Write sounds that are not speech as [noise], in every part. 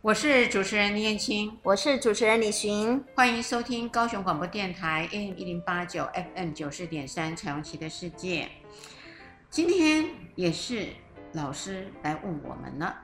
我是主持人李燕青，我是主持人李寻，欢迎收听高雄广播电台 AM 一零八九 FM 九四点三彩虹旗的世界。今天也是老师来问我们了。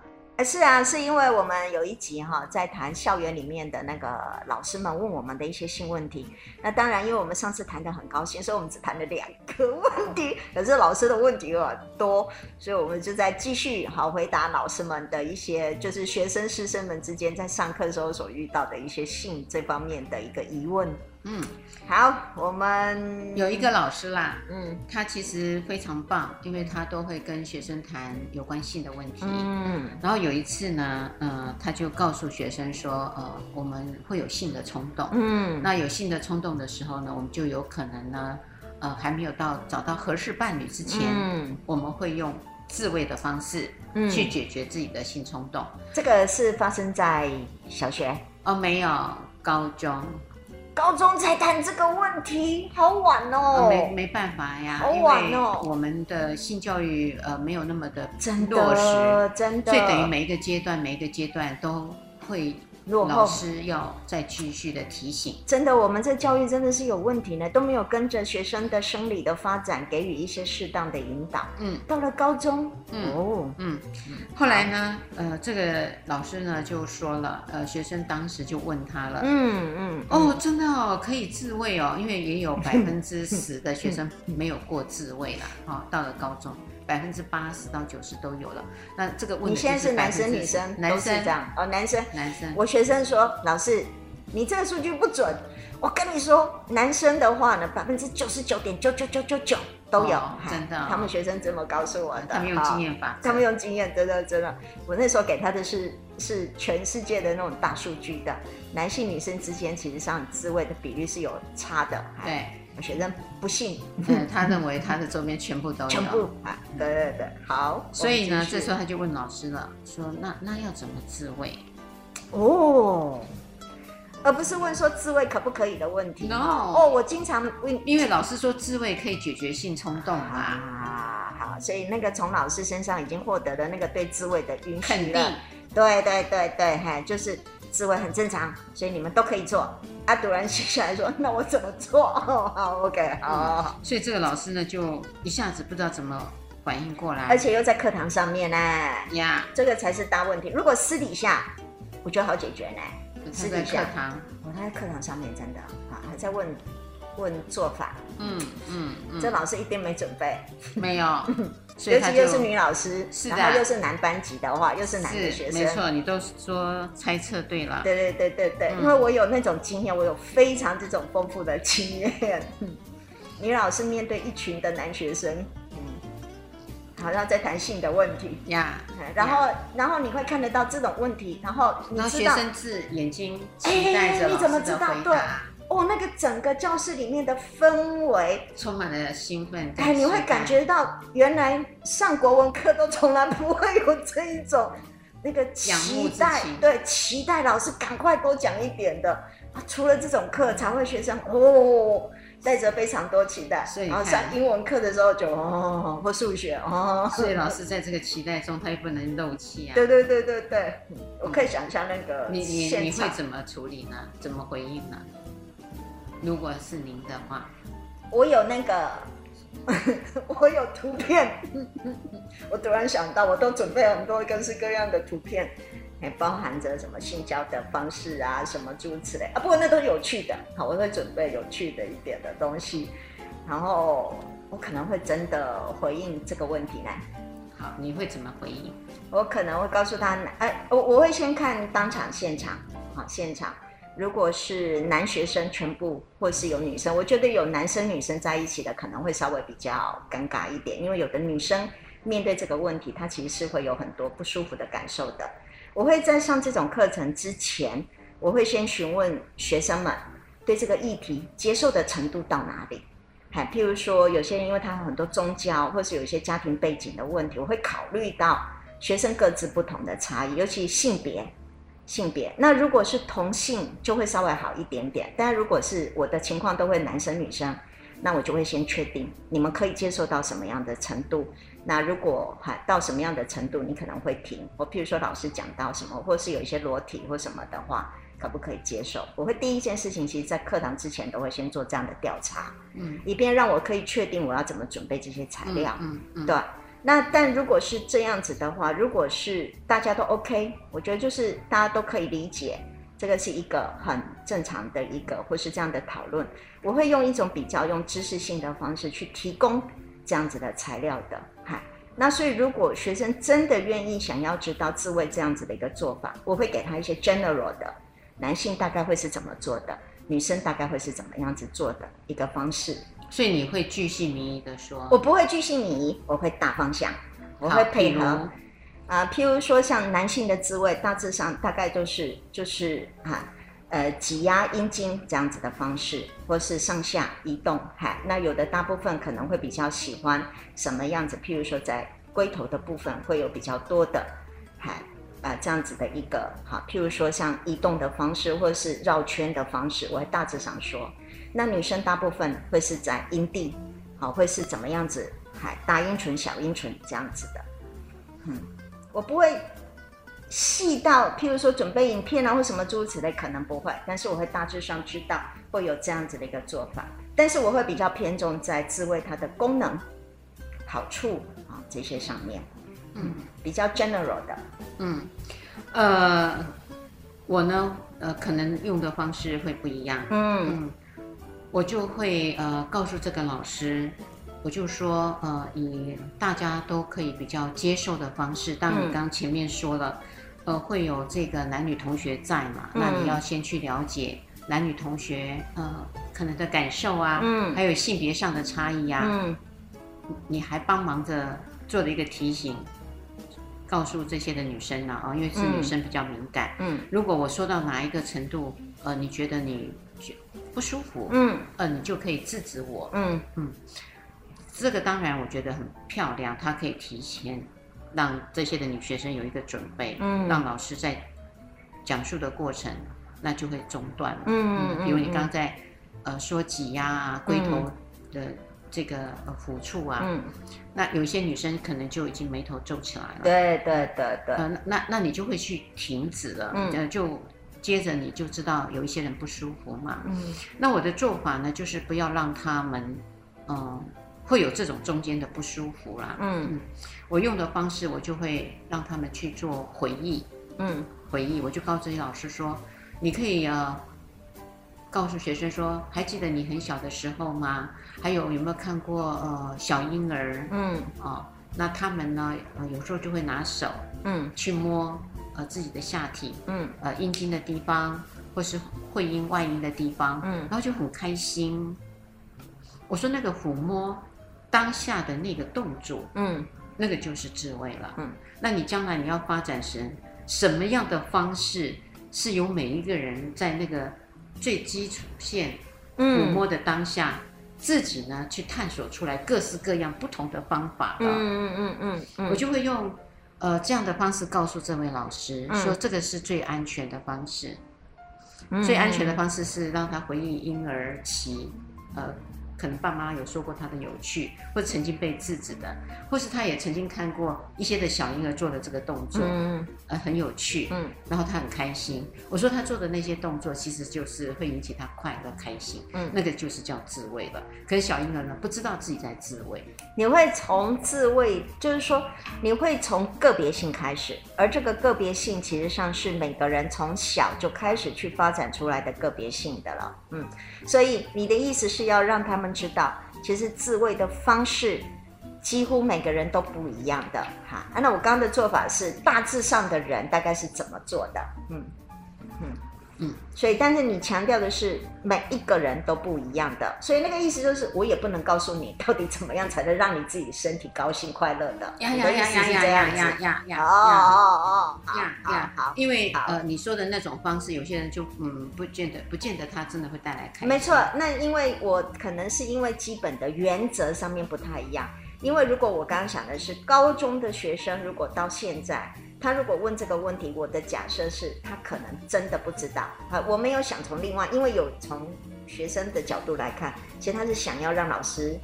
是啊，是因为我们有一集哈，在谈校园里面的那个老师们问我们的一些性问题。那当然，因为我们上次谈得很高兴，所以我们只谈了两个问题。可是老师的问题有很多，所以我们就在继续好回答老师们的一些，就是学生师生们之间在上课时候所遇到的一些性这方面的一个疑问。嗯，好，我们有一个老师啦，嗯，他其实非常棒，因为他都会跟学生谈有关性的问题，嗯，然后有一次呢，呃，他就告诉学生说，呃，我们会有性的冲动，嗯，那有性的冲动的时候呢，我们就有可能呢，呃，还没有到找到合适伴侣之前，嗯，我们会用自慰的方式，嗯，去解决自己的性冲动。这个是发生在小学？哦，没有，高中。高中才谈这个问题，好晚哦。没没办法呀，好晚哦。我们的性教育呃没有那么的落实，真的，真的。所以等于每一个阶段，每一个阶段都会。老师要再继续的提醒，真的，我们这教育真的是有问题呢，都没有跟着学生的生理的发展给予一些适当的引导。嗯，到了高中，嗯哦，嗯，后来呢，呃，这个老师呢就说了，呃，学生当时就问他了，嗯嗯，哦，真的哦，可以自慰哦，因为也有百分之十的学生没有过自慰了，哈、哦，到了高中。百分之八十到九十都有了，那这个问题你现在是男生女生男生这样哦，男生男生。我学生说，老师，你这个数据不准。我跟你说，男生的话呢，百分之九十九点九九九九九都有，哦、真的、哦。他们学生这么告诉我的，他们用经验法，他们用经验，真的真的。我那时候给他的是是全世界的那种大数据的，男性女生之间其实上自慰的比率是有差的。对。学生不信，[laughs] 嗯，他认为他的周边全部都有，全部啊，对对对，好。所以呢，这时候他就问老师了，说那那要怎么自慰？哦，而不是问说自慰可不可以的问题。No，哦，我经常问，因为老师说自慰可以解决性冲动啊。啊，好，所以那个从老师身上已经获得了那个对自慰的允许肯定。对对对对，嘿，就是。自慰很正常，所以你们都可以做。阿杜然写下来说：“ [laughs] 那我怎么做？” [laughs] 好，OK，好，好，好。所以这个老师呢，就一下子不知道怎么反应过来，而且又在课堂上面呢。呀，这个才是大问题。如果私底下，我觉得好解决呢。私底下，我他在课堂上面真的啊，还在问问做法。嗯嗯，嗯，这老师一定没准备，没有。[laughs] 尤其又是女老师，是的，然后又是男班级的话，又是男的学生，没错，你都说猜测对了。对对对对对，嗯、因为我有那种经验，我有非常这种丰富的经验。[laughs] 女老师面对一群的男学生，嗯，好像在谈性的问题呀。然后，然后你会看得到这种问题，然后你知道，学生是眼睛你怎么知道？对。哦，那个整个教室里面的氛围。充满了兴奋，哎，你会感觉到原来上国文课都从来不会有这一种那个期待，对，期待老师赶快多讲一点的。啊。除了这种课，才会学生哦带着非常多期待，然后上英文课的时候就哦或数学哦，所以老师在这个期待中，他也不能漏气啊。对对对对对，我可以想象那个你你你会怎么处理呢？怎么回应呢？如果是您的话，我有那个，[laughs] 我有图片。[laughs] 我突然想到，我都准备很多各式各样的图片，还包含着什么性交的方式啊，什么诸如此类啊。不过那都有趣的，好，我会准备有趣的一点的东西。然后我可能会真的回应这个问题呢。好，你会怎么回应？我可能会告诉他，哎，我我会先看当场现场，好，现场。如果是男学生全部，或是有女生，我觉得有男生女生在一起的可能会稍微比较尴尬一点，因为有的女生面对这个问题，她其实是会有很多不舒服的感受的。我会在上这种课程之前，我会先询问学生们对这个议题接受的程度到哪里。嗨，譬如说有些人因为他有很多宗教，或是有一些家庭背景的问题，我会考虑到学生各自不同的差异，尤其性别。性别，那如果是同性就会稍微好一点点，但如果是我的情况都会男生女生，那我就会先确定你们可以接受到什么样的程度，那如果哈到什么样的程度，你可能会停。我譬如说老师讲到什么，或是有一些裸体或什么的话，可不可以接受？我会第一件事情，其实在课堂之前都会先做这样的调查，嗯，以便让我可以确定我要怎么准备这些材料，嗯嗯，嗯，对。那但如果是这样子的话，如果是大家都 OK，我觉得就是大家都可以理解，这个是一个很正常的一个或是这样的讨论。我会用一种比较用知识性的方式去提供这样子的材料的，嗨。那所以如果学生真的愿意想要知道自慰这样子的一个做法，我会给他一些 general 的，男性大概会是怎么做的，女生大概会是怎么样子做的一个方式。所以你会巨细靡遗的说？我不会巨细靡遗，我会大方向，我会配合。啊、呃，譬如说像男性的滋味，大致上大概都是就是哈，呃，挤压阴茎这样子的方式，或是上下移动。哈，那有的大部分可能会比较喜欢什么样子？譬如说在龟头的部分会有比较多的，哈，啊、呃，这样子的一个哈，譬如说像移动的方式，或是绕圈的方式，我会大致上说。那女生大部分会是在阴蒂，好，会是怎么样子？还大阴唇、小阴唇这样子的。嗯，我不会细到，譬如说准备影片啊或什么诸如此类，可能不会。但是我会大致上知道会有这样子的一个做法。但是我会比较偏重在自慰它的功能、好处啊这些上面。嗯，比较 general 的。嗯，呃，我呢，呃，可能用的方式会不一样。嗯。嗯我就会呃告诉这个老师，我就说呃以大家都可以比较接受的方式，当你刚前面说了，呃会有这个男女同学在嘛，那你要先去了解男女同学呃可能的感受啊，嗯，还有性别上的差异呀，嗯，你还帮忙着做了一个提醒，告诉这些的女生呢啊，因为是女生比较敏感，嗯，如果我说到哪一个程度，呃，你觉得你。不舒服，嗯，呃，你就可以制止我，嗯。嗯，这个当然我觉得很漂亮，它可以提前让这些的女学生有一个准备，嗯，让老师在讲述的过程那就会中断了，嗯嗯，比如你刚在呃说挤压啊龟头的这个呃抚触啊，嗯，那有一些女生可能就已经眉头皱起来了，对对对对，呃，那那你就会去停止了，嗯，就。接着你就知道有一些人不舒服嘛。嗯，那我的做法呢，就是不要让他们，嗯，会有这种中间的不舒服啦。嗯，嗯，我用的方式，我就会让他们去做回忆。嗯，回忆，我就告诉老师说，你可以呃，告诉学生说，还记得你很小的时候吗？还有有没有看过呃小婴儿？嗯，哦，那他们呢，呃，有时候就会拿手，嗯，去摸。呃，自己的下体，嗯，呃，阴茎的地方，或是会阴外阴的地方，嗯，然后就很开心。我说那个抚摸当下的那个动作，嗯，那个就是自慰了，嗯。那你将来你要发展成什么样的方式，是由每一个人在那个最基础线抚摸的当下，嗯、自己呢去探索出来各式各样不同的方法的，嗯嗯嗯嗯，嗯，我就会用。呃，这样的方式告诉这位老师、嗯、说，这个是最安全的方式，嗯、最安全的方式是让他回忆婴儿期，呃。可能爸妈有说过他的有趣，或者曾经被制止的，或是他也曾经看过一些的小婴儿做的这个动作，嗯，呃，很有趣，嗯，然后他很开心。我说他做的那些动作，其实就是会引起他快乐、开心，嗯，那个就是叫自慰了。可是小婴儿呢，不知道自己在自慰。你会从自慰，就是说你会从个别性开始，而这个个别性其实上是每个人从小就开始去发展出来的个别性的了，嗯，所以你的意思是要让他们。知道，其实自慰的方式几乎每个人都不一样的哈。那我刚刚的做法是大致上的人大概是怎么做的？嗯嗯嗯。所以，但是你强调的是每一个人都不一样的，所以那个意思就是我也不能告诉你到底怎么样才能让你自己身体高兴快乐的。呀呀呀呀呀呀呀呀！哦哦哦，呀呀好，因为呃你说的那种方式，有些人就嗯不见得不见得他真的会带来开心。没错，那因为我可能是因为基本的原则上面不太一样，因为如果我刚刚想的是高中的学生，如果到现在。他如果问这个问题，我的假设是他可能真的不知道啊。我没有想从另外，因为有从学生的角度来看，其实他是想要让老师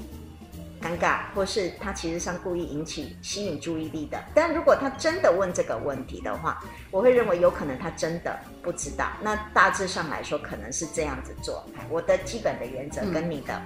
尴尬，或是他其实上故意引起吸引注意力的。但如果他真的问这个问题的话，我会认为有可能他真的不知道。那大致上来说，可能是这样子做。我的基本的原则跟你的。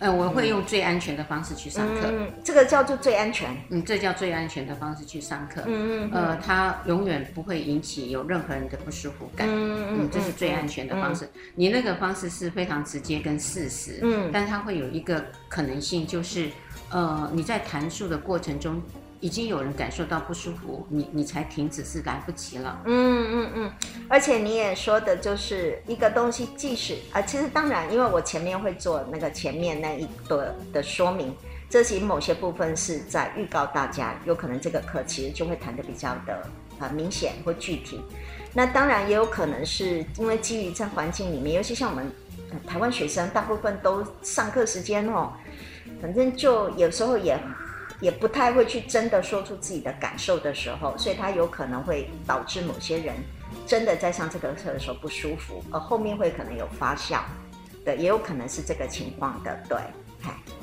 呃，我会用最安全的方式去上课。嗯，这个叫做最安全。嗯，这叫最安全的方式去上课。嗯嗯。呃，它永远不会引起有任何人的不舒服感。嗯嗯。这是最安全的方式。你那个方式是非常直接跟事实。嗯。但它会有一个可能性，就是呃，你在谈述的过程中。已经有人感受到不舒服，你你才停止是来不及了。嗯嗯嗯，而且你也说的就是一个东西，即使啊，其实当然，因为我前面会做那个前面那一个的说明，这些某些部分是在预告大家，有可能这个课其实就会谈得比较的啊明显或具体。那当然也有可能是因为基于在环境里面，尤其像我们台湾学生，大部分都上课时间哦，反正就有时候也。也不太会去真的说出自己的感受的时候，所以他有可能会导致某些人真的在上这个课的时候不舒服，而后面会可能有发酵，对，也有可能是这个情况的，对，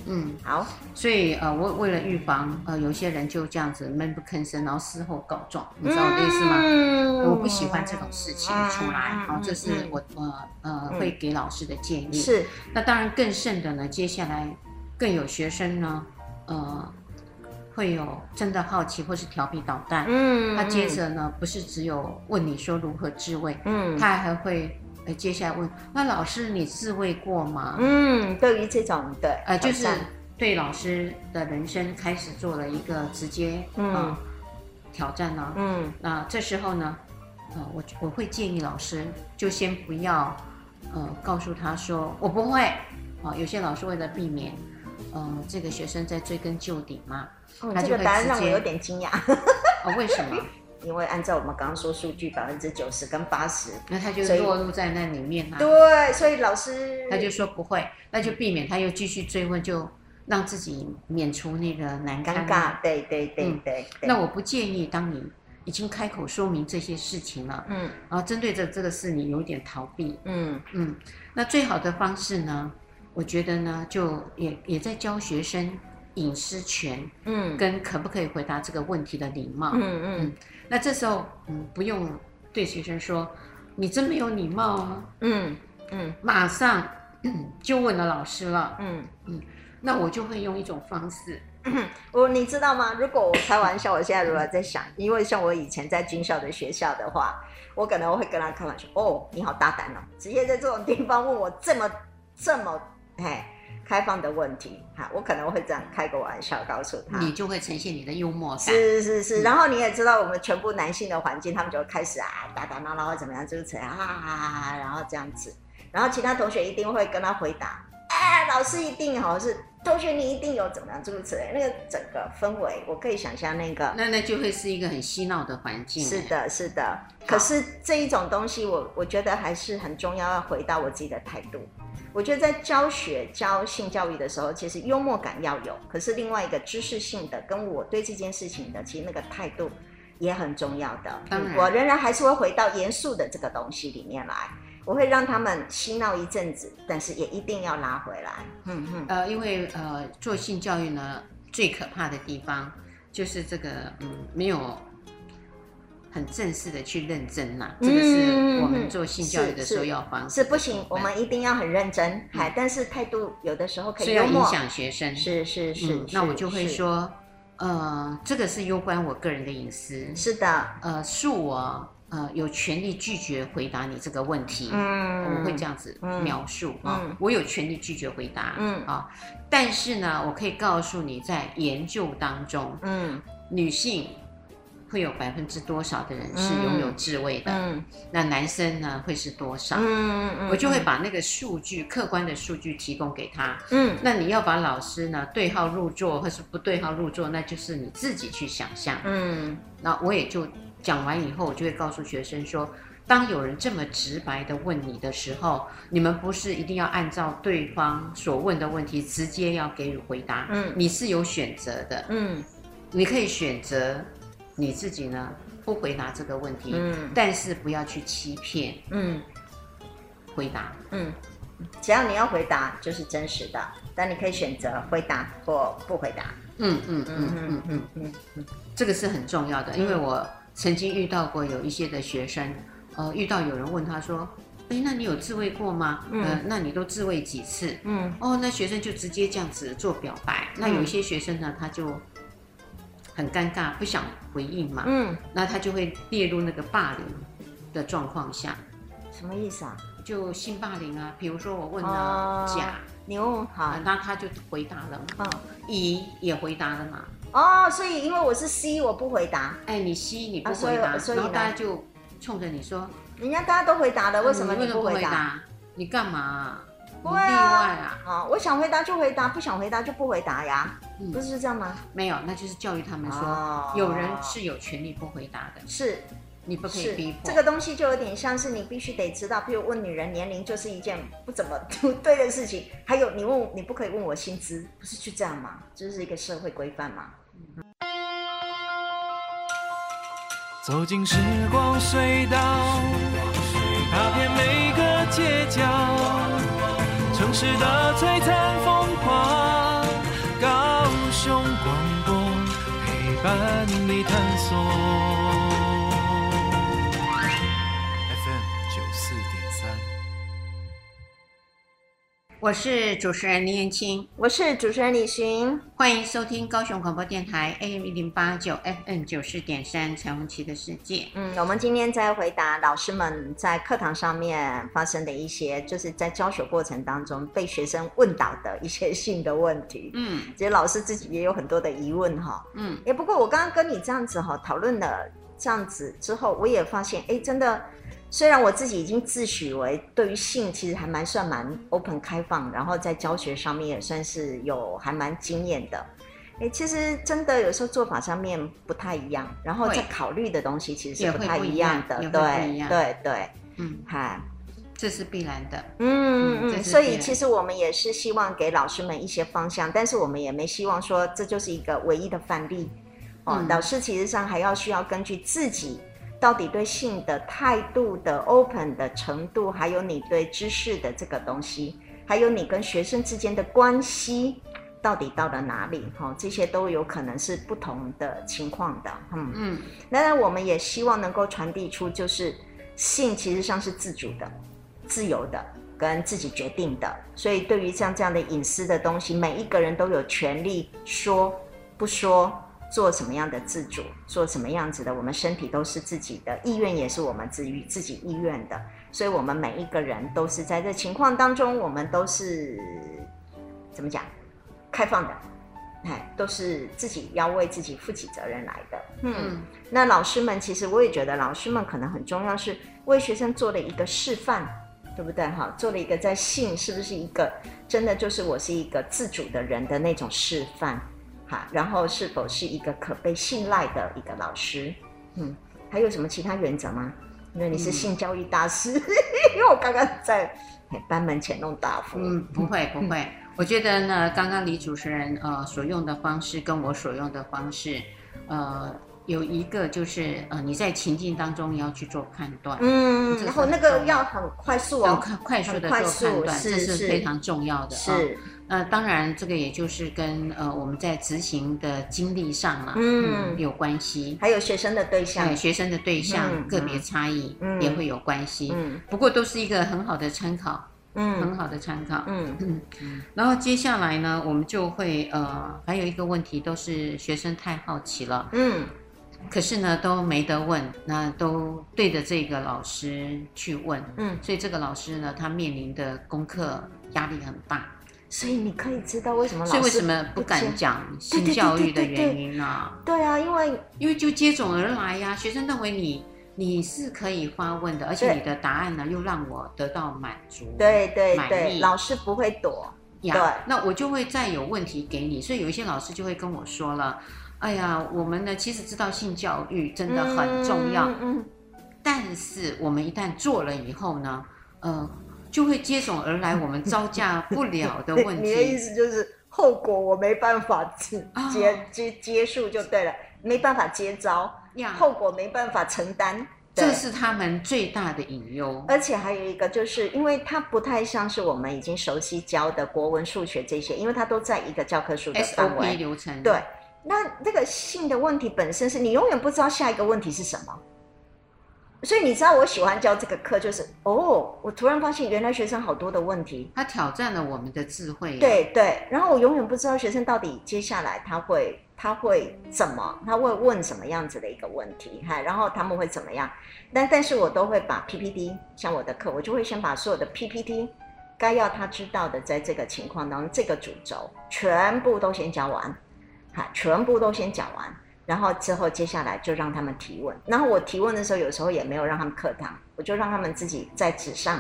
嗯，好，所以呃，为为了预防呃，有些人就这样子闷不吭声，然后事后告状，你知道我的意思吗？嗯，我不喜欢这种事情出来，好，嗯，这是我呃呃会给老师的建议。是，那当然更甚的呢，接下来更有学生呢，呃。会有真的好奇或是调皮捣蛋，嗯，他接着呢，不是只有问你说如何自慰，嗯，他还会，呃，接下来问，那老师你自慰过吗？嗯，对于这种的，呃，就是对老师的人生开始做了一个直接，嗯，呃、挑战呢，嗯，那这时候呢，呃，我我会建议老师就先不要，呃，告诉他说我不会，啊、呃，有些老师为了避免，呃，这个学生在追根究底嘛。嗯，这个答案让我有点惊讶。[laughs] 哦，为什么？[laughs] 因为按照我们刚刚说数据，百分之九十跟八十，那他就落入在那里面了。对，所以老师他就说不会，那就避免他又继续追问，就让自己免除那个难尴尬。对对对对。那我不建议，当你已经开口说明这些事情了，嗯，然后针对这这个事，你有点逃避，嗯嗯，那最好的方式呢，我觉得呢，就也也在教学生。隐私权，嗯，跟可不可以回答这个问题的礼貌，嗯嗯，嗯，那这时候，嗯，不用对学生说，你真没有礼貌啊，嗯嗯，马上就问了老师了，嗯。嗯，那我就会用一种方式，我你知道吗？如果我开玩笑，我现在如果在想，因为像我以前在军校的学校的话，我可能我会跟他开玩笑，哦，你好大胆哦，直接在这种地方问我这么这么，哎。开放的问题，哈，我可能会这样开个玩笑，告诉他，你就会呈现你的幽默感。是是是，然后你也知道，我们全部男性的环境，他们就会开始啊打打闹闹或怎么样，就是这样啊，然后这样子，然后其他同学一定会跟他回答，哎，老师一定好是同学你一定有怎么样，诸如此类，那个整个氛围，我可以想象那个，那那就会是一个很嬉闹的环境。是的，是的。可是这一种东西我，我我觉得还是很重要，要回到我自己的态度。我觉得在教学教性教育的时候，其实幽默感要有，可是另外一个知识性的，跟我对这件事情的，其实那个态度也很重要的。嗯，我仍然还是会回到严肃的这个东西里面来，我会让他们嬉闹一阵子，但是也一定要拉回来。嗯嗯。呃，因为呃，做性教育呢，最可怕的地方就是这个，嗯，没有。很正式的去认真呐、啊，这个是我们做性教育的时候要防止。是不行，我们一定要很认真，还、嗯、但是态度有的时候可以要影响学生。是是是、嗯，那我就会说，呃，这个是攸关我个人的隐私。是的，呃，恕我呃有权利拒绝回答你这个问题。嗯，我会这样子描述啊、嗯哦，我有权利拒绝回答。嗯啊、哦，但是呢，我可以告诉你，在研究当中，嗯，女性。会有百分之多少的人是拥有智慧的？嗯，那男生呢会是多少？嗯嗯，我就会把那个数据，客观的数据提供给他。嗯，那你要把老师呢对号入座，或是不对号入座，那就是你自己去想象。嗯，那我也就讲完以后，我就会告诉学生说，当有人这么直白的问你的时候，你们不是一定要按照对方所问的问题直接要给予回答。嗯，你是有选择的。嗯，你可以选择。你自己呢，不回答这个问题。但是不要去欺骗。嗯，回答。嗯，只要你要回答，就是真实的。但你可以选择回答或不回答。嗯，嗯，嗯，嗯，嗯，嗯，嗯，这个是很重要的。因为我曾经遇到过有一些的学生，呃，遇到有人问他说：‘诶，那你有自慰过吗？’嗯，那你都自慰几次？嗯，哦，那学生就直接这样子做表白。那有一些学生呢，他就……很尴尬，不想回应嘛。嗯，那他就会列入那个霸凌的状况下。什么意思啊？就性霸凌啊，比如说我问了甲，你问好，那他就回答了嘛。嗯，乙也回答了嘛。哦，所以因为我是 C，我不回答。哎，你 C 你不回答，然后大家就冲着你说，人家大家都回答了，为什么你不回答？你干嘛？不例外啊。啊，我想回答就回答，不想回答就不回答呀。不是这样吗？没有，那就是教育他们说，有人是有权利不回答的。是。你不可以逼迫。这个东西就有点像是你必须得知道，譬如问女人年龄就是一件不怎么不 [laughs] 对的事情。还有你问你不可以问我薪资，不是就这样吗？这是一个社会规范吗？走进时光隧道，踏遍每个街角，城市的璀璨风华，高雄广播陪伴你探索。我是主持人林燕青，我是主持人李寻，欢迎收听高雄广播电台 AM 一零八九 FM 九四点三彩虹旗的世界。嗯，我们今天在回答老师们在课堂上面发生的一些，就是在教学过程当中被学生问到的一些性的问题。嗯，其实老师自己也有很多的疑问哈。嗯，也不过我刚刚跟你这样子哈讨论了这样子之后，我也发现，哎，真的。虽然我自己已经自诩为对于性其实还蛮算蛮 open 开放，然后在教学上面也算是有还蛮经验的，哎，其实真的有时候做法上面不太一样，然后在考虑的东西其实是不太一样的，对对对，嗯，嗨，这是必然的，嗯嗯嗯，所以其实我们也是希望给老师们一些方向，但是我们也没希望说这就是一个唯一的范例，哦，老师其实上还要需要根据自己。到底对性的态度的 open 的程度，还有你对知识的这个东西，还有你跟学生之间的关系，到底到了哪里？哈，这些都有可能是不同的情况的。嗯嗯，当然我们也希望能够传递出，就是性其实上是自主的、自由的，跟自己决定的。所以对于像这样的隐私的东西，每一个人都有权利说不说。做什么样的自主，做什么样子的，我们身体都是自己的，意愿也是我们自于自己意愿的，所以，我们每一个人都是在这情况当中，我们都是怎么讲，开放的，哎，都是自己要为自己负起责任来的。嗯，嗯，那老师们其实我也觉得，老师们可能很重要，是为学生做了一个示范，对不对？哈，做了一个在性是不是一个真的就是我是一个自主的人的那种示范。好，然后是否是一个可被信赖的一个老师？嗯，还有什么其他原则吗？因为你是性教育大师，嗯、[laughs] 因为我刚刚在班门前弄大佛。嗯，不会不会，我觉得呢，刚刚李主持人呃所用的方式跟我所用的方式，呃，有一个就是呃你在情境当中你要去做判断，嗯，然后那个要很快速哦，快快速的做判断，是这是非常重要的，是。哦呃，当然，这个也就是跟呃我们在执行的经历上嘛，嗯，嗯，有关系。还有学生的对象，对学生的对象、嗯、个别差异也会有关系。嗯，不过都是一个很好的参考，嗯，很好的参考。嗯嗯。嗯。然后接下来呢，我们就会呃还有一个问题，都是学生太好奇了，嗯，可是呢都没得问，那都对着这个老师去问，嗯，所以这个老师呢，他面临的功课压力很大。所以你可以知道为什么老师所以为什么不敢讲性教育的原因啊？对啊，因为因为就接踵而来呀、啊，学生认为你你是可以发问的，而且你的答案呢又让我得到满足，对对对，老师不会躲呀。对，那我就会再有问题给你，所以有一些老师就会跟我说了：“哎呀，我们呢其实知道性教育真的很重要，嗯，嗯，但是我们一旦做了以后呢，呃。”就会接踵而来，我们招架不了的 [laughs] 问题。你的意思就是后果我没办法接接接接束就对了，没办法接招，后果没办法承担，这是他们最大的隐忧。而且还有一个，就是因为它不太像是我们已经熟悉教的国文、数学这些，因为它都在一个教科书的范围流程。对，那这个性的问题本身是你永远不知道下一个问题是什么。所以你知道我喜欢教这个课，就是哦，我突然发现原来学生好多的问题，他挑战了我们的智慧。对对，然后我永远不知道学生到底接下来他会他会怎么，他会问什么样子的一个问题，哈，然后他们会怎么样？但但是我都会把 PPT，像我的课，我就会先把所有的 PPT 该要他知道的，在这个情况当中，这个主轴全部都先教完，哈，全部都先讲完。然后之后接下来就让他们提问，然后我提问的时候有时候也没有让他们课堂，我就让他们自己在纸上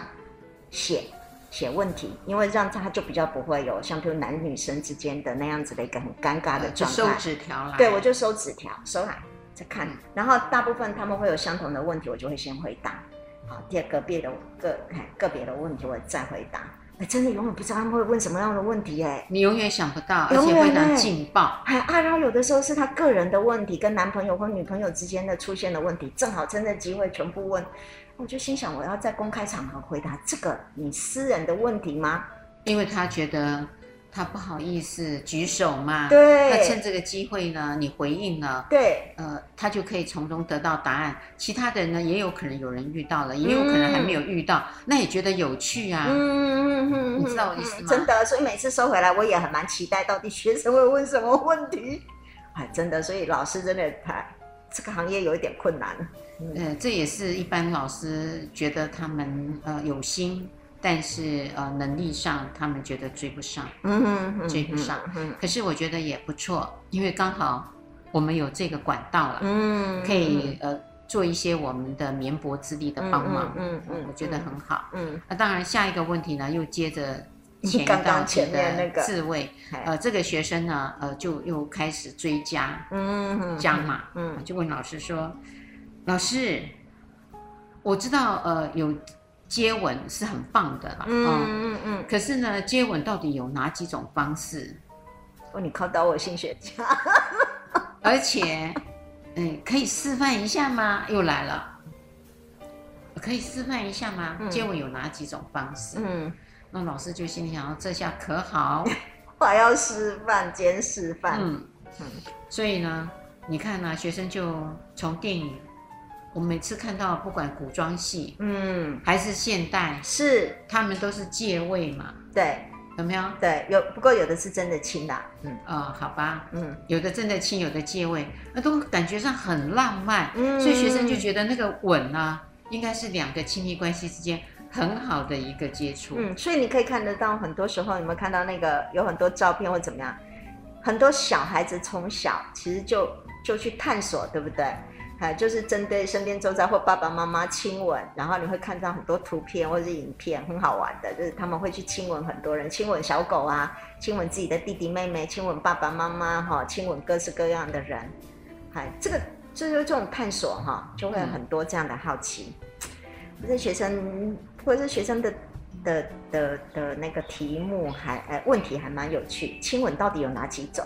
写写问题，因为这样他就比较不会有像比如男女生之间的那样子的一个很尴尬的状态。收纸条来。对，我就收纸条，收来再看，然后大部分他们会有相同的问题，我就会先回答。好，第二个别的个个别的问题我再回答。哎，真的永远不知道他们会问什么样的问题哎，你永远想不到，而且非常劲爆。还啊，然后有的时候是他个人的问题，跟男朋友或女朋友之间的出现的问题，正好趁这机会全部问。我就心想，我要在公开场合回答这个你私人的问题吗？因为他觉得。他不好意思举手嘛？对。他趁这个机会呢，你回应了，对，呃，他就可以从中得到答案。其他的人呢，也有可能有人遇到了，也有可能还没有遇到，嗯、那也觉得有趣啊。嗯嗯嗯，你知道我意思吗？真的，所以每次收回来，我也很蛮期待，到底学生会问什么问题。哎，真的，所以老师真的他这个行业有一点困难。嗯、呃，这也是一般老师觉得他们呃有心。但是呃，能力上他们觉得追不上，嗯追不上。嗯，可是我觉得也不错，因为刚好我们有这个管道了，嗯，可以呃做一些我们的绵薄之力的帮忙，嗯嗯，我觉得很好。嗯，那当然下一个问题呢，又接着 [laughs] 前一道题的自慰，呃，这个学生呢，呃，就又开始追加，嗯加码，嗯，就问老师说，老师，我知道呃有。接吻是很棒的啦，嗯嗯嗯。可是呢，接吻到底有哪几种方式？哦，你考倒我性学家。[laughs] 而且，嗯，可以示范一下吗？又来了，可以示范一下吗？嗯、接吻有哪几种方式？嗯，那老师就心里想：这下可好？[laughs] 还要示范兼示范。嗯嗯。所以呢，你看呢、啊，学生就从电影。我每次看到，不管古装戏，嗯，还是现代，是他们都是借位嘛？对，有没有？对，有。不过有的是真的亲啦，嗯，哦，好吧，嗯，有的真的亲，有的借位，那都感觉上很浪漫，嗯，所以学生就觉得那个吻呢、啊，应该是两个亲密关系之间很好的一个接触，嗯，所以你可以看得到，很多时候你们看到那个有很多照片或怎么样，很多小孩子从小其实就就去探索，对不对？哎，就是针对身边周遭或爸爸妈妈亲吻，然后你会看到很多图片或者是影片，很好玩的，就是他们会去亲吻很多人，亲吻小狗啊，亲吻自己的弟弟妹妹，亲吻爸爸妈妈，哈，亲吻各式各样的人。哎，这个就是这种探索哈，就会有很多这样的好奇。或者学生，或者是学生的的的的那个题目还哎问题还蛮有趣，亲吻到底有哪几种？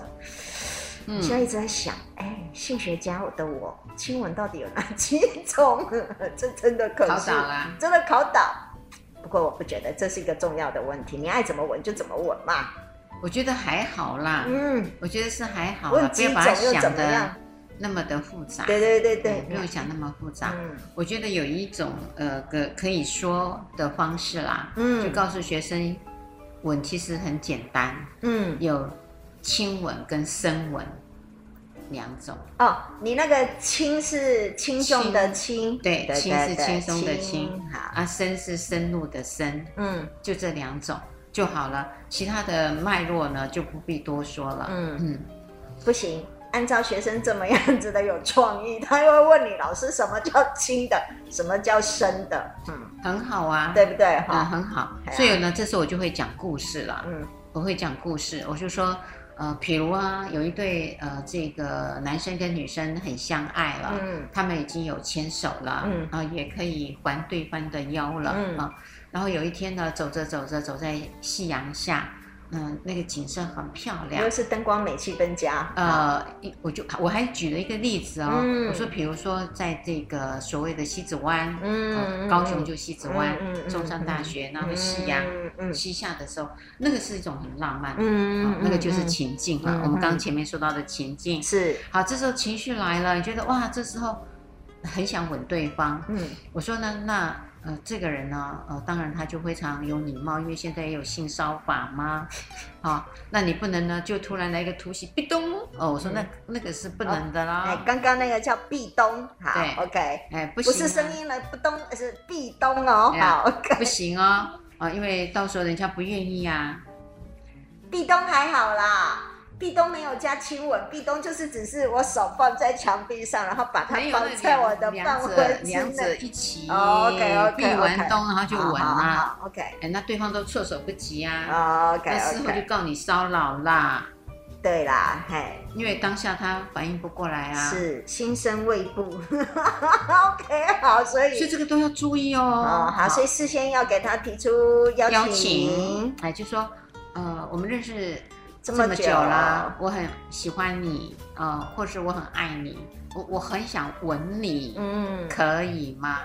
嗯，现在一直在想，哎，性学家的我，亲吻到底有哪几种？[laughs] 这真的可是，真的考倒。不过我不觉得这是一个重要的问题，你爱怎么吻就怎么吻嘛。我觉得还好啦，嗯，我觉得是还好啦，不要把它想的那么的复杂。对对对对，不用想那么复杂。嗯，我觉得有一种呃个可以说的方式啦，嗯，就告诉学生，吻其实很简单，嗯，有。亲吻跟深吻两种。哦，你那个轻是轻重的轻，对，轻是轻松的轻，好。啊，深是深入的深，嗯，就这两种就好了，其他的脉络呢就不必多说了，嗯。嗯，不行，按照学生这么样子的有创意，他又会问你老师什么叫轻的，什么叫深的，嗯，很好啊，对不对？嗯，很好，所以呢，这时候我就会讲故事了，嗯，我会讲故事，我就说。呃，比如啊，有一对呃，这个男生跟女生很相爱了，嗯，他们已经有牵手了，嗯，啊，也可以环对方的腰了，嗯，啊，然后有一天呢，走着走着，走在夕阳下，嗯，那个景色很漂亮，又是灯光美、气氛佳。呃，我就我还举了一个例子哦，嗯、我说，比如说在这个所谓的西子湾，嗯、呃，高雄就西子湾，嗯、中山大学，然后夕阳西下的时候，那个是一种很浪漫的，嗯、呃，那个就是情境啊。嗯、我们刚刚前面说到的情境是好，这时候情绪来了，你觉得哇，这时候很想吻对方，嗯，我说呢，那。呃，这个人呢，呃，当然他就非常有礼貌，因为现在也有性骚法嘛，好、哦，那你不能呢，就突然来一个突袭，壁咚，哦，我说那、嗯、那个是不能的啦。哎，刚刚那个叫壁咚，好对，OK，哎，不行、啊，不是声音了，不咚，是壁咚哦，好，OK，不行哦，啊、哦，因为到时候人家不愿意啊。壁咚还好啦。壁咚没有加亲吻，壁咚就是只是我手放在墙壁上，然后把它放在我的范围之内，两者一起。哦，OK，OK，壁咚，然后就吻啦。OK，哎，那对方都措手不及啊。OK，那事后就告你骚扰啦。对啦，嘿，因为当下他反应不过来啊。是心生畏怖。[laughs] OK，好，所以所以这个都要注意哦。哦，好，所以事先要给他提出邀请，哎，就说，呃，我们认识。这么久了，我很喜欢你，呃，或是我很爱你，我我很想吻你，嗯，可以吗？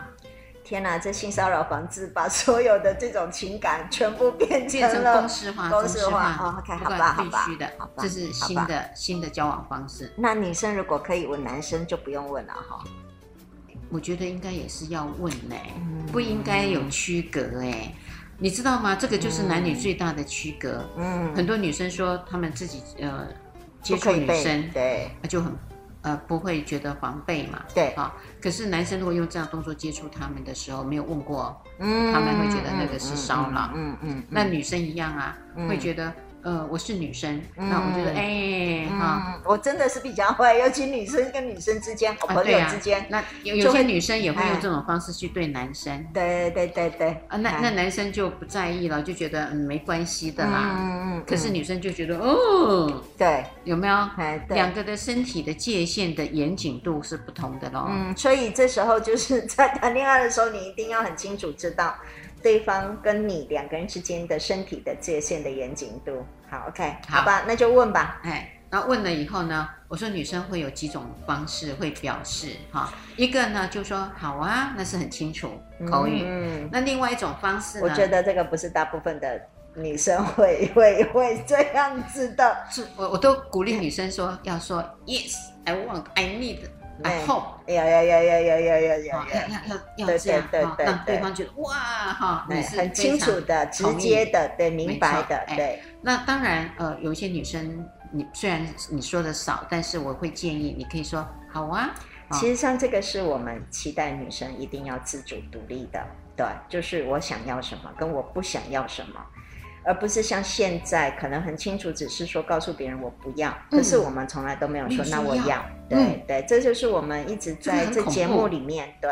天哪，这性骚扰防治把所有的这种情感全部变成了公式化，公式化。哦，OK，好吧，必须的，好吧，这是新的新的交往方式。那女生如果可以吻男生，就不用问了哈。我觉得应该也是要问呢，不应该有区隔哎。你知道吗？这个就是男女最大的区隔。嗯，很多女生说她们自己呃接触女生，对，那就很呃不会觉得防备嘛。对啊，可是男生如果用这样动作接触他们的时候，没有问过，嗯，他们会觉得那个是骚扰。嗯嗯，那女生一样啊，会觉得。呃，我是女生，那我觉得，哎，哈，我真的是比较会，尤其女生跟女生之间，好朋友之间，那有有些女生也会用这种方式去对男生，对对对对，啊，那那男生就不在意了，就觉得嗯没关系的啦，嗯嗯，可是女生就觉得哦，对，有没有？两个的身体的界限的严谨度是不同的咯。嗯，所以这时候就是在谈恋爱的时候，你一定要很清楚知道。对方跟你两个人之间的身体的界限的严谨度，好，OK，好，好吧，那就问吧。哎，然后问了以后呢，我说女生会有几种方式会表示哈，一个呢就说好啊，那是很清楚口语。嗯，那另外一种方式呢，我觉得这个不是大部分的女生会 [laughs] 会会这样子的。是，我我都鼓励女生说要说 Yes，I want，I need。I hope，有有有有有有有有，要要要要这样哈，让对方觉得哇哈，你是很清楚的、直接的、对明白的，对。那当然，呃，有一些女生，你虽然你说的少，但是我会建议你可以说好啊。其实像这个是我们期待女生一定要自主独立的，对，就是我想要什么，跟我不想要什么。而不是像现在可能很清楚，只是说告诉别人我不要，可是我们从来都没有说那我要，对对，这就是我们一直在这节目里面对，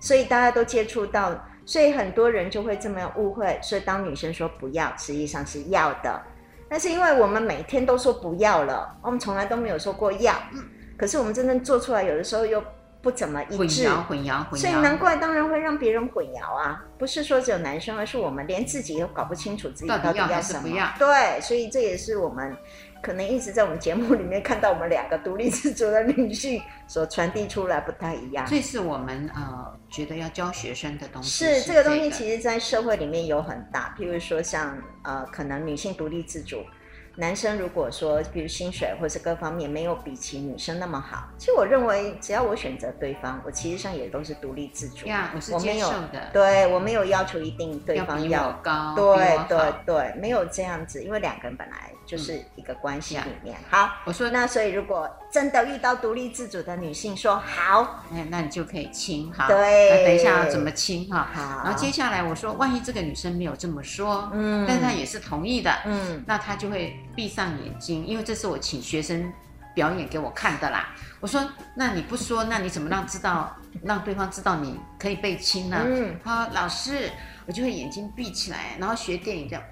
所以大家都接触到，所以很多人就会这么误会，所以当女生说不要，实际上是要的，但是因为我们每天都说不要了，我们从来都没有说过要，可是我们真正做出来，有的时候又。不怎么一致，混淆，混淆，混淆，所以难怪当然会让别人混淆啊！不是说只有男生，而是我们连自己都搞不清楚自己到底要什么。对，所以这也是我们可能一直在我们节目里面看到我们两个独立自主的女性所传递出来不太一样。这是我们呃觉得要教学生的东西。是，是这个东西，其实在社会里面有很大，譬如说像呃，可能女性独立自主。男生如果说，比如薪水或是各方面没有比起女生那么好，其实我认为，只要我选择对方，我其实上也都是独立自主。呀，我是接受的。对，我没有要求一定对方要，要高，对对对，没有这样子，因为两个人本来就是一个关系里面。嗯、好，我说那所以如果真的遇到独立自主的女性说好，哎，那你就可以亲哈。对，那等一下要怎么亲哈？好，然后接下来我说，万一这个女生没有这么说，嗯，但她也是同意的，嗯，那她就会。闭上眼睛，因为这是我请学生表演给我看的啦。我说，那你不说，那你怎么让知道，[laughs] 让对方知道你可以被亲呢？嗯，好，老师，我就会眼睛闭起来，然后学电影这样，嗯，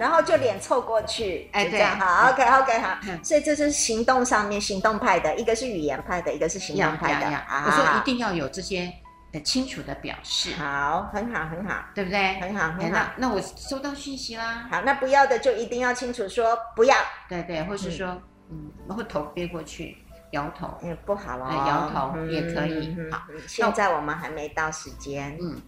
然后就脸凑过去，哎，对，好，OK OK 好，所以这是行动上面行动派的，一个是语言派的，一个是行动派的。我说一定要有这些很清楚的表示。好，很好，很好，对不对？很好，很好。那那我收到讯息啦。好，那不要的就一定要清楚说不要。对对，或是说，嗯，然后头别过去，摇头，嗯，不好了，摇头也可以。好，现在我们还没到时间。嗯。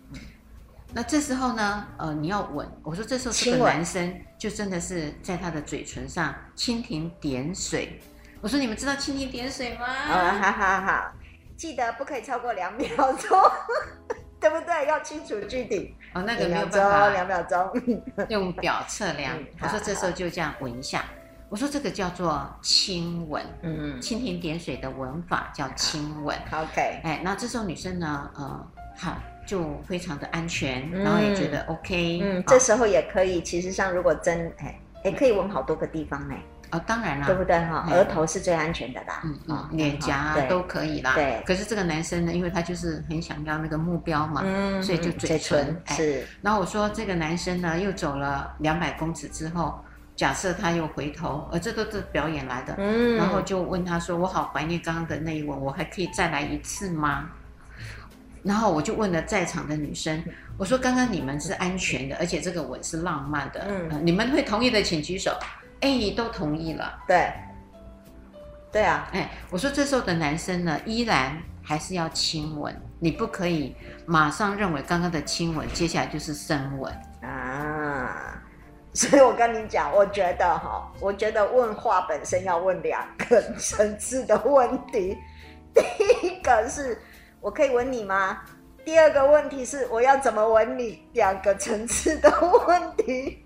那这时候呢，呃，你要吻。我说这时候这个男生就真的是在他的嘴唇上蜻蜓点水。我说你们知道蜻蜓点水吗？啊，好好好，记得不可以超过两秒钟，[laughs] 对不对？要清楚具体。哦，那个没有办法，两秒钟，用表测量。我说这时候就这样吻一下。我说这个叫做亲吻，嗯，蜻蜓点水的吻法叫亲吻。OK，哎，那这时候女生呢，呃，好。就非常的安全，然后也觉得 OK。嗯，这时候也可以，其实上如果真哎哎，可以吻好多个地方呢。哦，当然啦，对不对哈？额头是最安全的啦，嗯嗯，脸颊都可以啦。对。可是这个男生呢，因为他就是很想要那个目标嘛，所以就嘴唇是。然后我说这个男生呢，又走了两百公尺之后，假设他又回头，呃，这都是表演来的，嗯，然后就问他说：“我好怀念刚刚的那一吻，我还可以再来一次吗？”然后我就问了在场的女生，我说：“刚刚你们是安全的，而且这个吻是浪漫的，嗯，呃、你们会同意的，请举手。”哎，都同意了。对，对啊。哎，我说这时候的男生呢，依然还是要亲吻，你不可以马上认为刚刚的亲吻，接下来就是深吻啊。[laughs] 所以我跟你讲，我觉得哈，我觉得问话本身要问两个层次的问题，第一个是。我可以吻你吗？第二个问题是我要怎么吻你？两个层次的问题。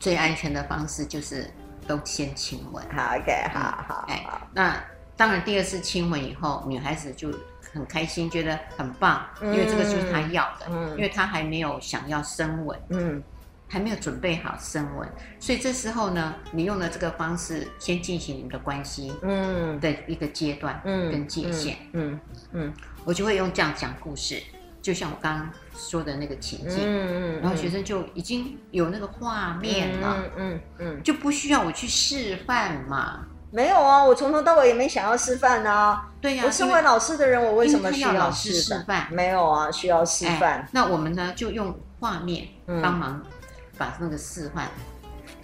最安全的方式就是都先亲吻。好，OK，好好。哎，那当然，第二次亲吻以后，女孩子就很开心，觉得很棒，因为这个就是她要的，嗯，因为她还没有想要深吻，嗯。还没有准备好深吻，所以这时候呢，你用了这个方式先进行你们的关系，嗯，的一个阶段，嗯，跟界限，嗯嗯，嗯，我就会用这样讲故事，就像我刚刚说的那个情境，嗯嗯，然后学生就已经有那个画面了，嗯嗯，嗯，就不需要我去示范嘛。没有啊，我从头到尾也没想要示范啊。对呀，我身为老师的人，我为什么需要示范？没有啊，需要示范。那我们呢，就用画面帮忙。把那个示范。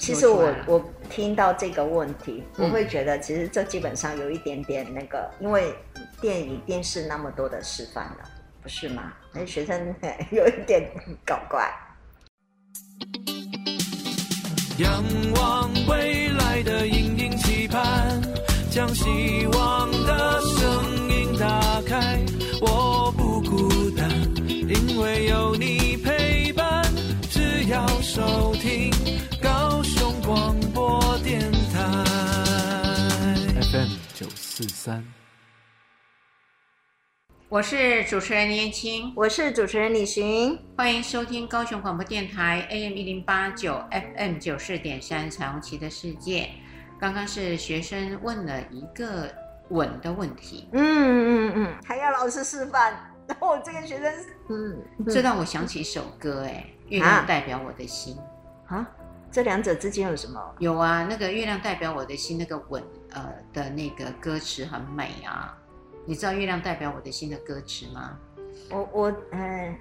其实我我听到这个问题，我会觉得其实这基本上有一点点那个，因为电影电视那么多的示范了，不是吗？那学生 [laughs] 有一点搞怪。仰望未来的期盼，将希望的声音打开，我不孤单，因为有你陪伴。要收听四三，我是主持人林燕青，我是主持人李寻，欢迎收听高雄广播电台 AM 一零八九 FM 九四点三彩虹旗的世界。刚刚是学生问了一个吻的问题，嗯嗯嗯，还要老师示范，然 [laughs] 后我这个学生，嗯，这让我想起一首歌，哎。月亮代表我的心，啊，这两者之间有什么？有啊，那个月亮代表我的心，那个吻，呃的那个歌词很美啊。你知道月亮代表我的心的歌词吗？我我嗯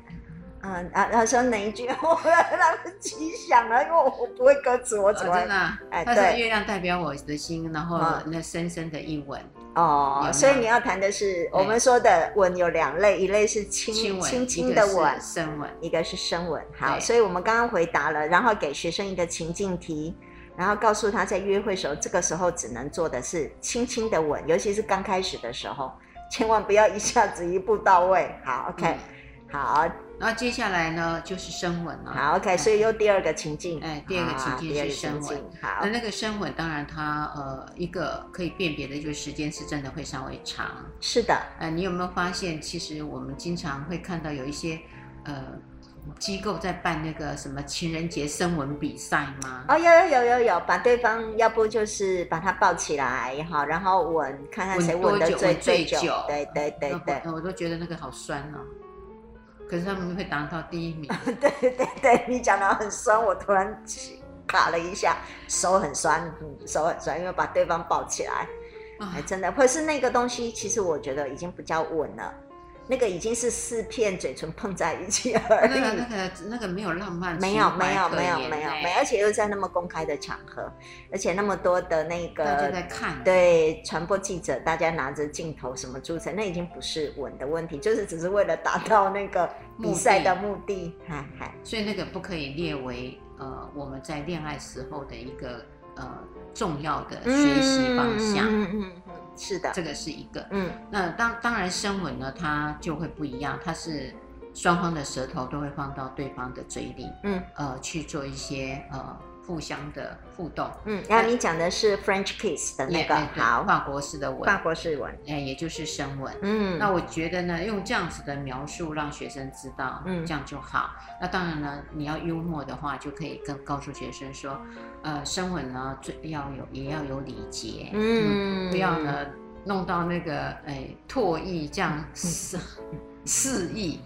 嗯啊，他说哪一句？[laughs] 我来不及想了，因为我不会歌词，我怎么？真的，哎，他说月亮代表我的心，然后那深深的一吻。哦，所以你要谈的是我们说的吻有两类，一类是轻轻轻的吻，深吻，一个是深吻。好，所以我们刚刚回答了，然后给学生一个情境题，然后告诉他在约会时候，这个时候只能做的是轻轻的吻，尤其是刚开始的时候，千万不要一下子一步到位。[laughs] 好，OK，好。然后接下来呢，就是深吻了。好，OK，所以又第二个情境。哎，第二个情境是深吻。好，那那个深吻，当然它呃一个可以辨别的就是时间是真的会稍微长。是的。呃，你有没有发现，其实我们经常会看到有一些呃机构在办那个什么情人节深吻比赛吗？哦，有有有有有，把对方要不就是把他抱起来哈，然后吻，看看谁吻的最最久。对对对对。我都觉得那个好酸哦。可是他们会达到第一名。[laughs] 对对对，你讲的很酸，我突然卡了一下，手很酸，手很酸，因为把对方抱起来，哎，真的，或是那个东西，其实我觉得已经不叫吻了，那个已经是四片嘴唇碰在一起而已。那个、那个、那个没有浪漫，没有没有没有没有没有，而且又在那么公开的场合，而且那么多的那个大家在看，对传播记者，大家拿着镜头什么组成，那已经不是吻的问题，就是只是为了达到那个比赛的目的。嗨嗨，所以那个不可以列为呃我们在恋爱时候的一个呃重要的学习方向。嗯嗯嗯。是的，这个是一个。嗯，那当当然声纹呢，它就会不一样，它是双方的舌头都会放到对方的嘴里，嗯，呃，去做一些呃。互相的互动，嗯，然后你讲的是 French kiss 的那个，好，法国式的吻，法国式吻，哎，也就是深吻，嗯，那我觉得呢，用这样子的描述让学生知道，嗯，这样就好。那当然呢，你要幽默的话，就可以跟告诉学生说，呃，深吻呢最要有，也要有礼节，嗯，不要呢弄到那个哎唾液这样 [laughs] 肆肆意。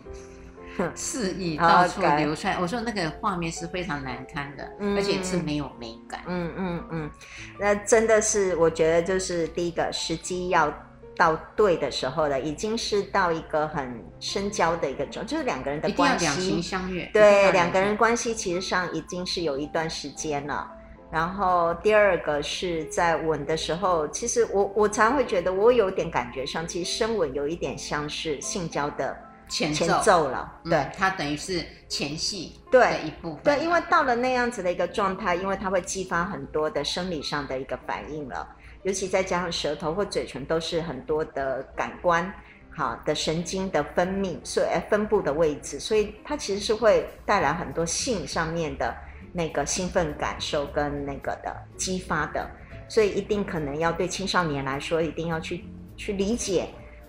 肆意到处流窜，okay. 我说那个画面是非常难看的，嗯、而且是没有美感。嗯嗯嗯，那真的是，我觉得就是第一个时机要到对的时候了，已经是到一个很深交的一个状，就是两个人的关系，两情相悦。对，两个人关系其实上已经是有一段时间了。然后第二个是在吻的时候，其实我我常会觉得我有点感觉上，其实深吻有一点像是性交的。前奏，了，对，嗯、它等于是前戏的一部分。对，因为到了那样子的一个状态，因为它会激发很多的生理上的一个反应了，尤其再加上舌头或嘴唇都是很多的感官好的神经的分泌，所以分布的位置，所以它其实是会带来很多性上面的那个兴奋感受跟那个的激发的，所以一定可能要对青少年来说，一定要去去理解。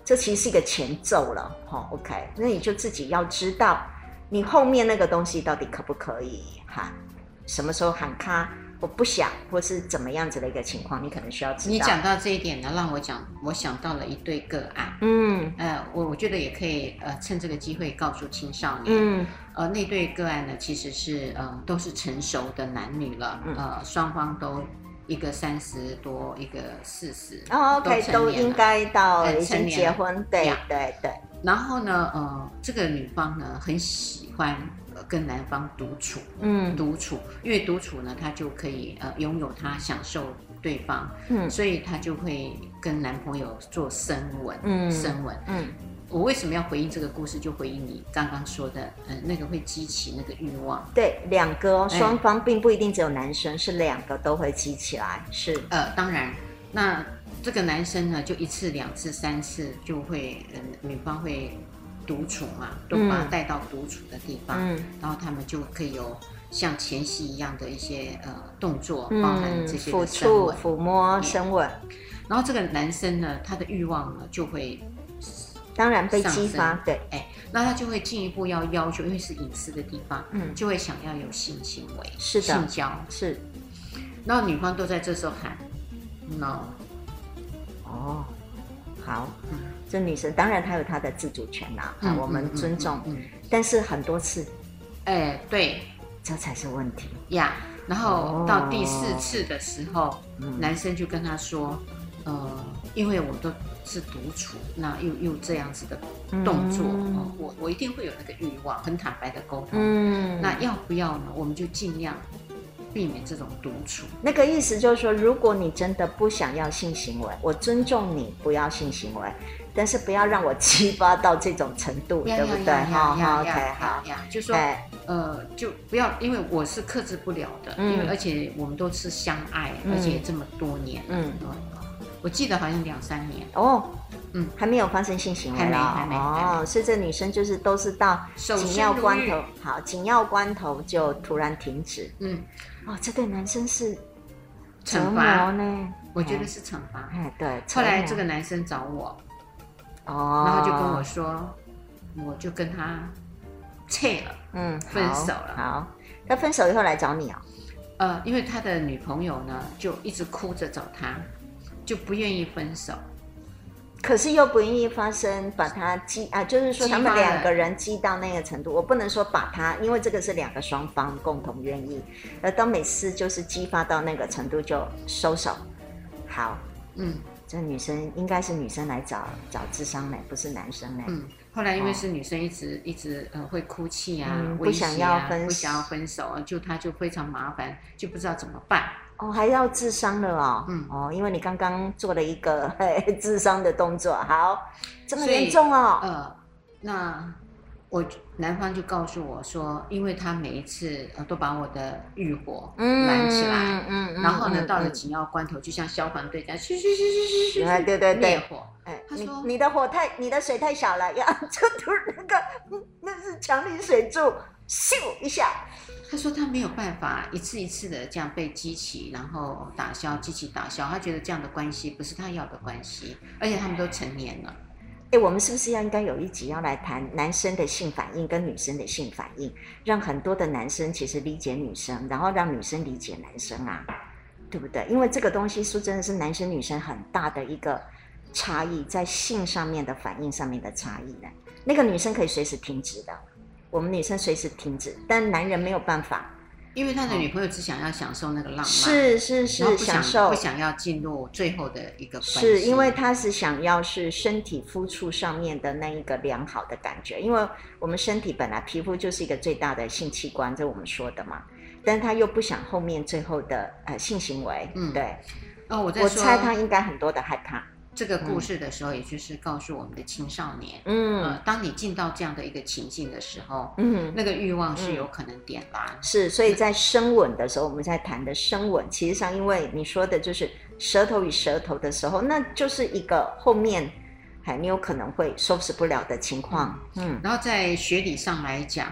这其实是一个前奏了，哈，OK，那你就自己要知道，你后面那个东西到底可不可以喊，什么时候喊卡，我不想，或是怎么样子的一个情况，你可能需要知道。你讲到这一点呢，让我讲，我想到了一对个案，嗯，呃，我我觉得也可以，呃，趁这个机会告诉青少年，嗯，呃，那对个案呢，其实是，呃，都是成熟的男女了，嗯、呃，双方都。一个三十多，一个四十，哦，OK，都，都应该到已经结婚，对对对，对。然后呢，呃，这个女方呢很喜欢跟男方独处，嗯，独处，因为独处呢，她就可以呃拥有她享受对方，嗯，所以她就会跟男朋友做深吻，嗯，深吻，嗯。我为什么要回应这个故事？就回应你刚刚说的，嗯、呃，那个会激起那个欲望。对，两个双方并不一定只有男生，是两个都会激起来。是，呃，当然，那这个男生呢，就一次、两次、三次就会，嗯、呃，女方会独处嘛，都把他带到独处的地方，嗯，然后他们就可以有像前戏一样的一些呃动作，嗯、包含这些抚触、抚摸、深吻。然后这个男生呢，他的欲望呢就会。当然被激发，对，哎，那他就会进一步要要求，因为是隐私的地方，嗯，就会想要有性行为，是的，性交。是。那女方都在这时候喊，no，哦，好，嗯，这女生当然她有她的自主权啦，啊，我们尊重，嗯，但是很多次，哎，对，这才是问题。呀。然后到第四次的时候，男生就跟她说，呃，因为我都。是独处，那又又这样子的动作，我我一定会有那个欲望，很坦白的沟通。嗯，那要不要呢？我们就尽量避免这种独处。那个意思就是说，如果你真的不想要性行为，我尊重你不要性行为，但是不要让我激发到这种程度，对不对？好好，OK，好，就说，呃，就不要，因为我是克制不了的，嗯、因为而且我们都是相爱，嗯、而且这么多年，嗯。我记得好像两三年。哦，嗯，还没有发生性行为还没，还没哦，所以这女生就是都是到紧要关头，好，紧要关头就突然停止，嗯，哦，这对男生是惩罚。呢，我觉得是惩罚，哎，对。后来这个男生找我，哦，然后就跟我说，我就跟他切了，嗯，分手了。好，他分手以后来找你啊？呃，因为他的女朋友呢，就一直哭着找他。就不愿意分手，可是又不愿意发生把他激啊，就是说他们两个人激到那个程度，我不能说把他，因为这个是两个双方共同愿意，而当每次就是激发到那个程度就收手。好，嗯，这女生应该是女生来找找智商呢，不是男生呢。嗯，后来因为是女生一直、哦、一直呃会哭泣啊，嗯、不想要分，不想要分手，就她就非常麻烦，就不知道怎么办。哦，还要智商了哦。嗯，哦，因为你刚刚做了一个 [laughs] 智商的动作，好，这么严重哦。呃，那。我男方就告诉我说，因为他每一次呃都把我的欲火拦起来，嗯，然后呢，到了紧要关头，就像消防队这样，嘘嘘嘘嘘嘘嘘，对对对，灭火。哎，他说你的火太，你的水太小了，要 [laughs] 就突然那个那是强力水柱，咻一下。他说他没有办法一次一次的这样被激起，然后打消，激起打消，他觉得这样的关系不是他要的关系，而且他们都成年了。哎，我们是不是要应该有一集要来谈男生的性反应跟女生的性反应，让很多的男生其实理解女生，然后让女生理解男生啊，对不对？因为这个东西说真的是男生女生很大的一个差异，在性上面的反应上面的差异呢。那个女生可以随时停止的，我们女生随时停止，但男人没有办法。因为他的女朋友只想要享受那个浪漫，是是是，不享受，不想要进入最后的一个关系。是因为他是想要是身体肤触上面的那一个良好的感觉，因为我们身体本来皮肤就是一个最大的性器官，这我们说的嘛。但是他又不想后面最后的呃性行为，嗯，对。哦，我在我猜他应该很多的害怕。这个故事的时候，也就是告诉我们的青少年，嗯，呃，当你进到这样的一个情境的时候，嗯，那个欲望是有可能点燃。是，所以在深吻的时候，我们在谈的深吻，其实上因为你说的就是舌头与舌头的时候，那就是一个后面还你有可能会收拾不了的情况。嗯，然后在学理上来讲，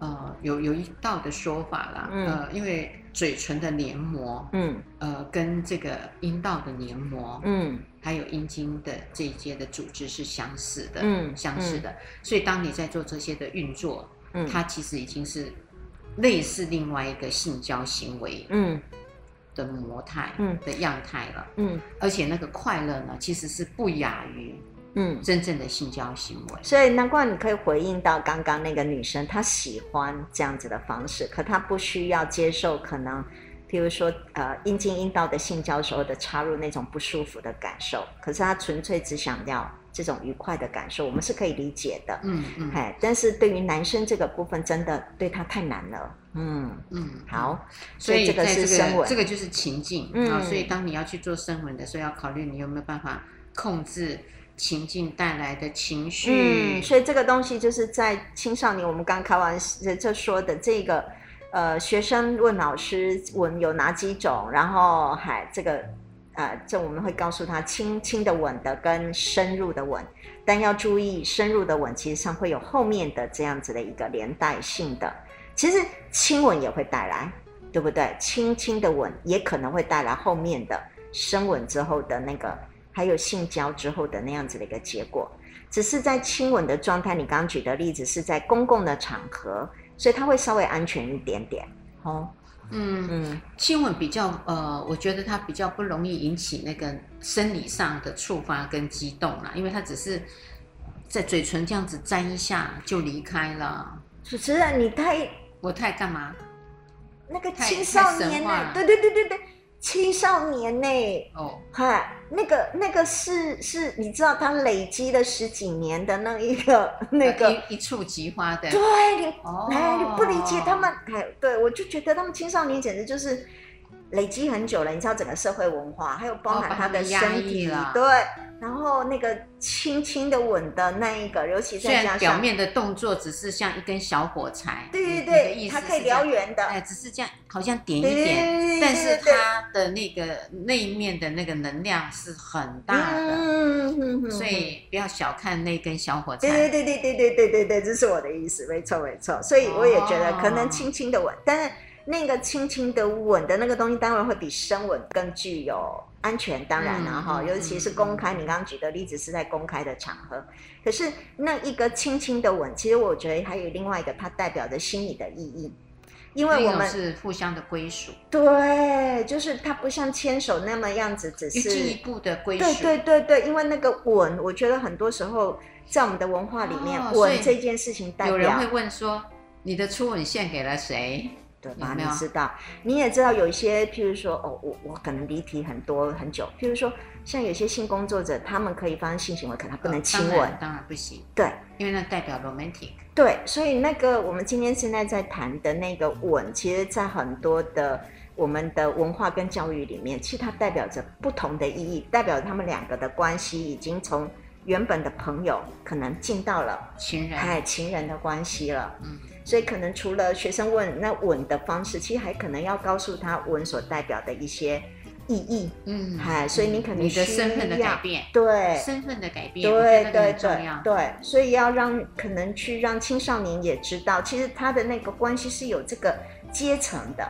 呃，有有一道的说法啦，呃，因为。嘴唇的黏膜，嗯，呃，跟这个阴道的黏膜，嗯，还有阴茎的这一些的组织是相似的，嗯，相似的。所以当你在做这些的运作，嗯，它其实已经是类似另外一个性交行为，嗯，的模态，嗯，的样态了，嗯，而且那个快乐呢，其实是不亚于。嗯，真正的性交行为，所以难怪你可以回应到刚刚那个女生，她喜欢这样子的方式，可她不需要接受可能，譬如说呃阴茎阴道的性交时候的插入那种不舒服的感受，可是她纯粹只想要这种愉快的感受，我们是可以理解的。嗯嗯，哎，但是对于男生这个部分，真的对他太难了。嗯嗯，好，所以这个是深吻，这个就是情境啊。所以当你要去做深吻的时候，要考虑你有没有办法控制。情境带来的情绪，嗯，所以这个东西就是在青少年，我们刚开完这说的这个，呃，学生问老师吻有哪几种，然后还这个，呃，这我们会告诉他轻轻的吻的跟深入的吻，但要注意深入的吻其实上会有后面的这样子的一个连带性的，其实亲吻也会带来，对不对？轻轻的吻也可能会带来后面的深吻之后的那个。还有性交之后的那样子的一个结果，只是在亲吻的状态。你刚刚举的例子是在公共的场合，所以它会稍微安全一点点。哦，嗯嗯，亲吻比较呃，我觉得它比较不容易引起那个生理上的触发跟激动啦，因为它只是在嘴唇这样子沾一下就离开了。主持人，你太我太干嘛？那个青少年呢？对对对对对。青少年呢？哦，嗨，那个那个是是，你知道他累积了十几年的那一个 [laughs] 那个一一触即发的，对，你哎，你不理解他们，哎，对我就觉得他们青少年简直就是。累积很久了，你知道整个社会文化，还有包含他的身体，哦、对，然后那个轻轻的吻的那一个，尤其是表面的动作只是像一根小火柴，对对对，它可以燎原的，哎，只是这样，好像点一点，但是它的那个那一面的那个能量是很大的，嗯、所以不要小看那根小火柴，对对对对对对对对，这是我的意思，没错没错，所以我也觉得可能轻轻的吻，哦、但是。那个轻轻的吻的那个东西，当然会比深吻更具有安全，当然了哈，尤其是公开。你刚刚举的例子是在公开的场合，可是那一个轻轻的吻，其实我觉得还有另外一个，它代表着心理的意义，因为我们是互相的归属。对，就是它不像牵手那么样子，只是进一步的归属。对对对对，因为那个吻，我觉得很多时候在我们的文化里面，吻这件事情代表。有人会问说，你的初吻献给了谁？对吧？你知道，你也知道有一些，譬如说，哦，我我可能离题很多很久。譬如说，像有些性工作者，他们可以发生性行为，可他不能亲吻，哦当，当然不行。对，因为那代表 romantic。对，所以那个我们今天现在在谈的那个吻，其实，在很多的我们的文化跟教育里面，其实它代表着不同的意义，代表他们两个的关系已经从原本的朋友，可能进到了情人，哎，情人的关系了。嗯。所以可能除了学生问那稳的方式，其实还可能要告诉他稳所代表的一些意义。嗯，哎，所以你可能你的身份的改变，对，身份的改变，对对对对，所以要让可能去让青少年也知道，其实他的那个关系是有这个阶层的。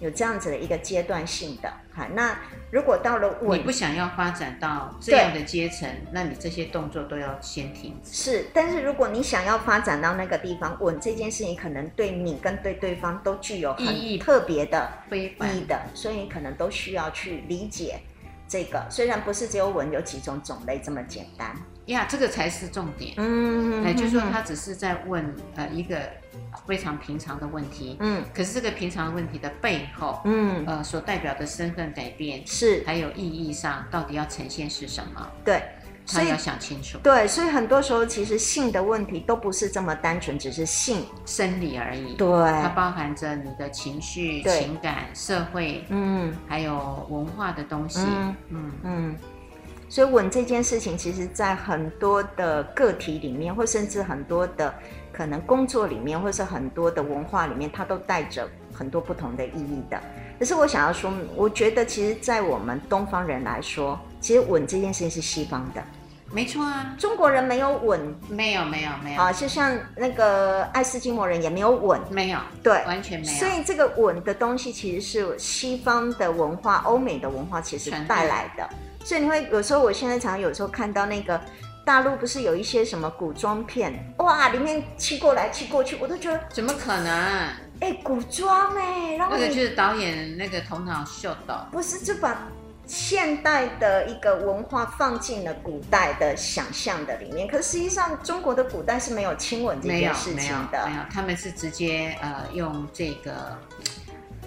有这样子的一个阶段性的，哈，那如果到了我，你不想要发展到这样的阶层，那你这些动作都要先停止。是，但是如果你想要发展到那个地方，稳这件事情可能对你跟对对方都具有很特别的意义的，所以你可能都需要去理解这个。虽然不是只有稳有几种种类这么简单。呀，这个才是重点。嗯，哎，就是说他只是在问呃一个非常平常的问题。嗯，可是这个平常问题的背后，嗯，呃，所代表的身份改变是还有意义上到底要呈现是什么？对，所以要想清楚。对，所以很多时候其实性的问题都不是这么单纯，只是性生理而已。对，它包含着你的情绪、情感、社会，嗯，还有文化的东西。嗯嗯。嗯所以稳这件事情，其实，在很多的个体里面，或甚至很多的可能工作里面，或是很多的文化里面，它都带着很多不同的意义的。可是我想要说，我觉得，其实，在我们东方人来说，其实稳这件事情是西方的。没错啊，中国人没有稳，没有，没有，没有。啊，就像那个爱斯基摩人也没有稳，没有，对，完全没有。所以这个稳的东西，其实是西方的文化、欧美的文化其实带来的。所以你会有时候，我现在常常有时候看到那个大陆不是有一些什么古装片，哇，里面骑过来骑过去，我都觉得怎么可能？哎、欸，古装哎、欸，然后那个就是导演那个头脑秀的，不是就把现代的一个文化放进了古代的想象的里面。可是实际上，中国的古代是没有亲吻这件事情的，没有，没有，他们是直接呃用这个。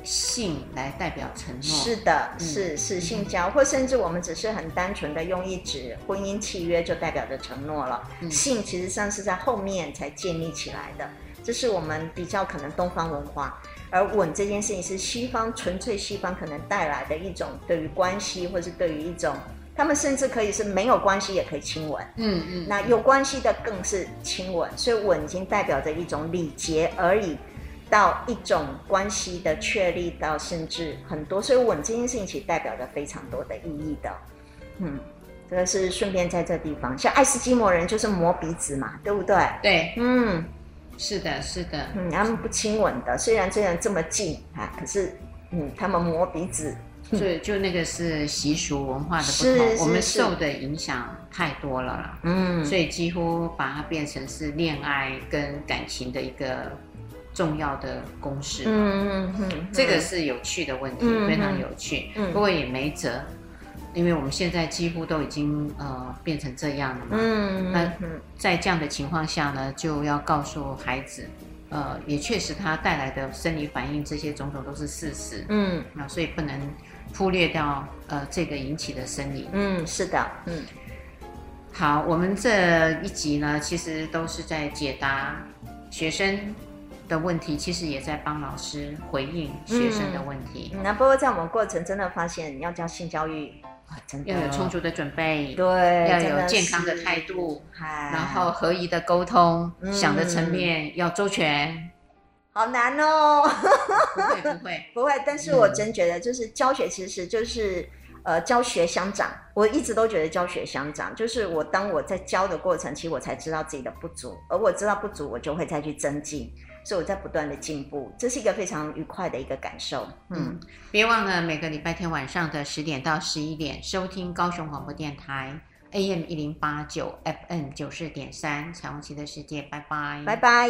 性来代表承诺，是的，是是性交，嗯、或甚至我们只是很单纯的用一纸婚姻契约就代表着承诺了。嗯、性其实上是在后面才建立起来的，这是我们比较可能东方文化，而吻这件事情是西方纯粹西方可能带来的一种对于关系，或是对于一种他们甚至可以是没有关系也可以亲吻，嗯嗯，那有关系的更是亲吻，所以吻已经代表着一种礼节而已。到一种关系的确立，到甚至很多，所以吻这件事情其实代表着非常多的意义的。嗯，这个是顺便在这地方，像爱斯基摩人就是磨鼻子嘛，对不对？对，嗯，是的，是的，嗯，他们不亲吻的，虽然虽然这么近啊，可是嗯，他们磨鼻子，所以就那个是习俗文化的不同，我们受的影响太多了啦，嗯，所以几乎把它变成是恋爱跟感情的一个。重要的公式，嗯嗯嗯，这个是有趣的问题，嗯、非常有趣。嗯，不过也没辙，因为我们现在几乎都已经呃变成这样了嘛。嗯，那在这样的情况下呢，就要告诉孩子，呃，也确实他带来的生理反应，这些种种都是事实。嗯，那所以不能忽略掉呃这个引起的生理。嗯，是的。嗯，好，我们这一集呢，其实都是在解答学生的问题其实也在帮老师回应学生的问题。那、不过在我们过程真的发现，要教性教育真的要有充足的准备，对，要有健康的态度，然后合宜的沟通，嗯、想的层面要周全。好难哦。不会不会 [laughs] 不会，但是我真觉得，就是教学其实就是呃教学相长。我一直都觉得教学相长，就是我当我在教的过程，其实我才知道自己的不足，而我知道不足，我就会再去增进。所以我在不断的进步，这是一个非常愉快的一个感受。嗯，别忘了每个礼拜天晚上的十点到十一点收听高雄广播电台 AM 一零八九 FM 九四点三彩虹旗的世界，拜拜，拜拜。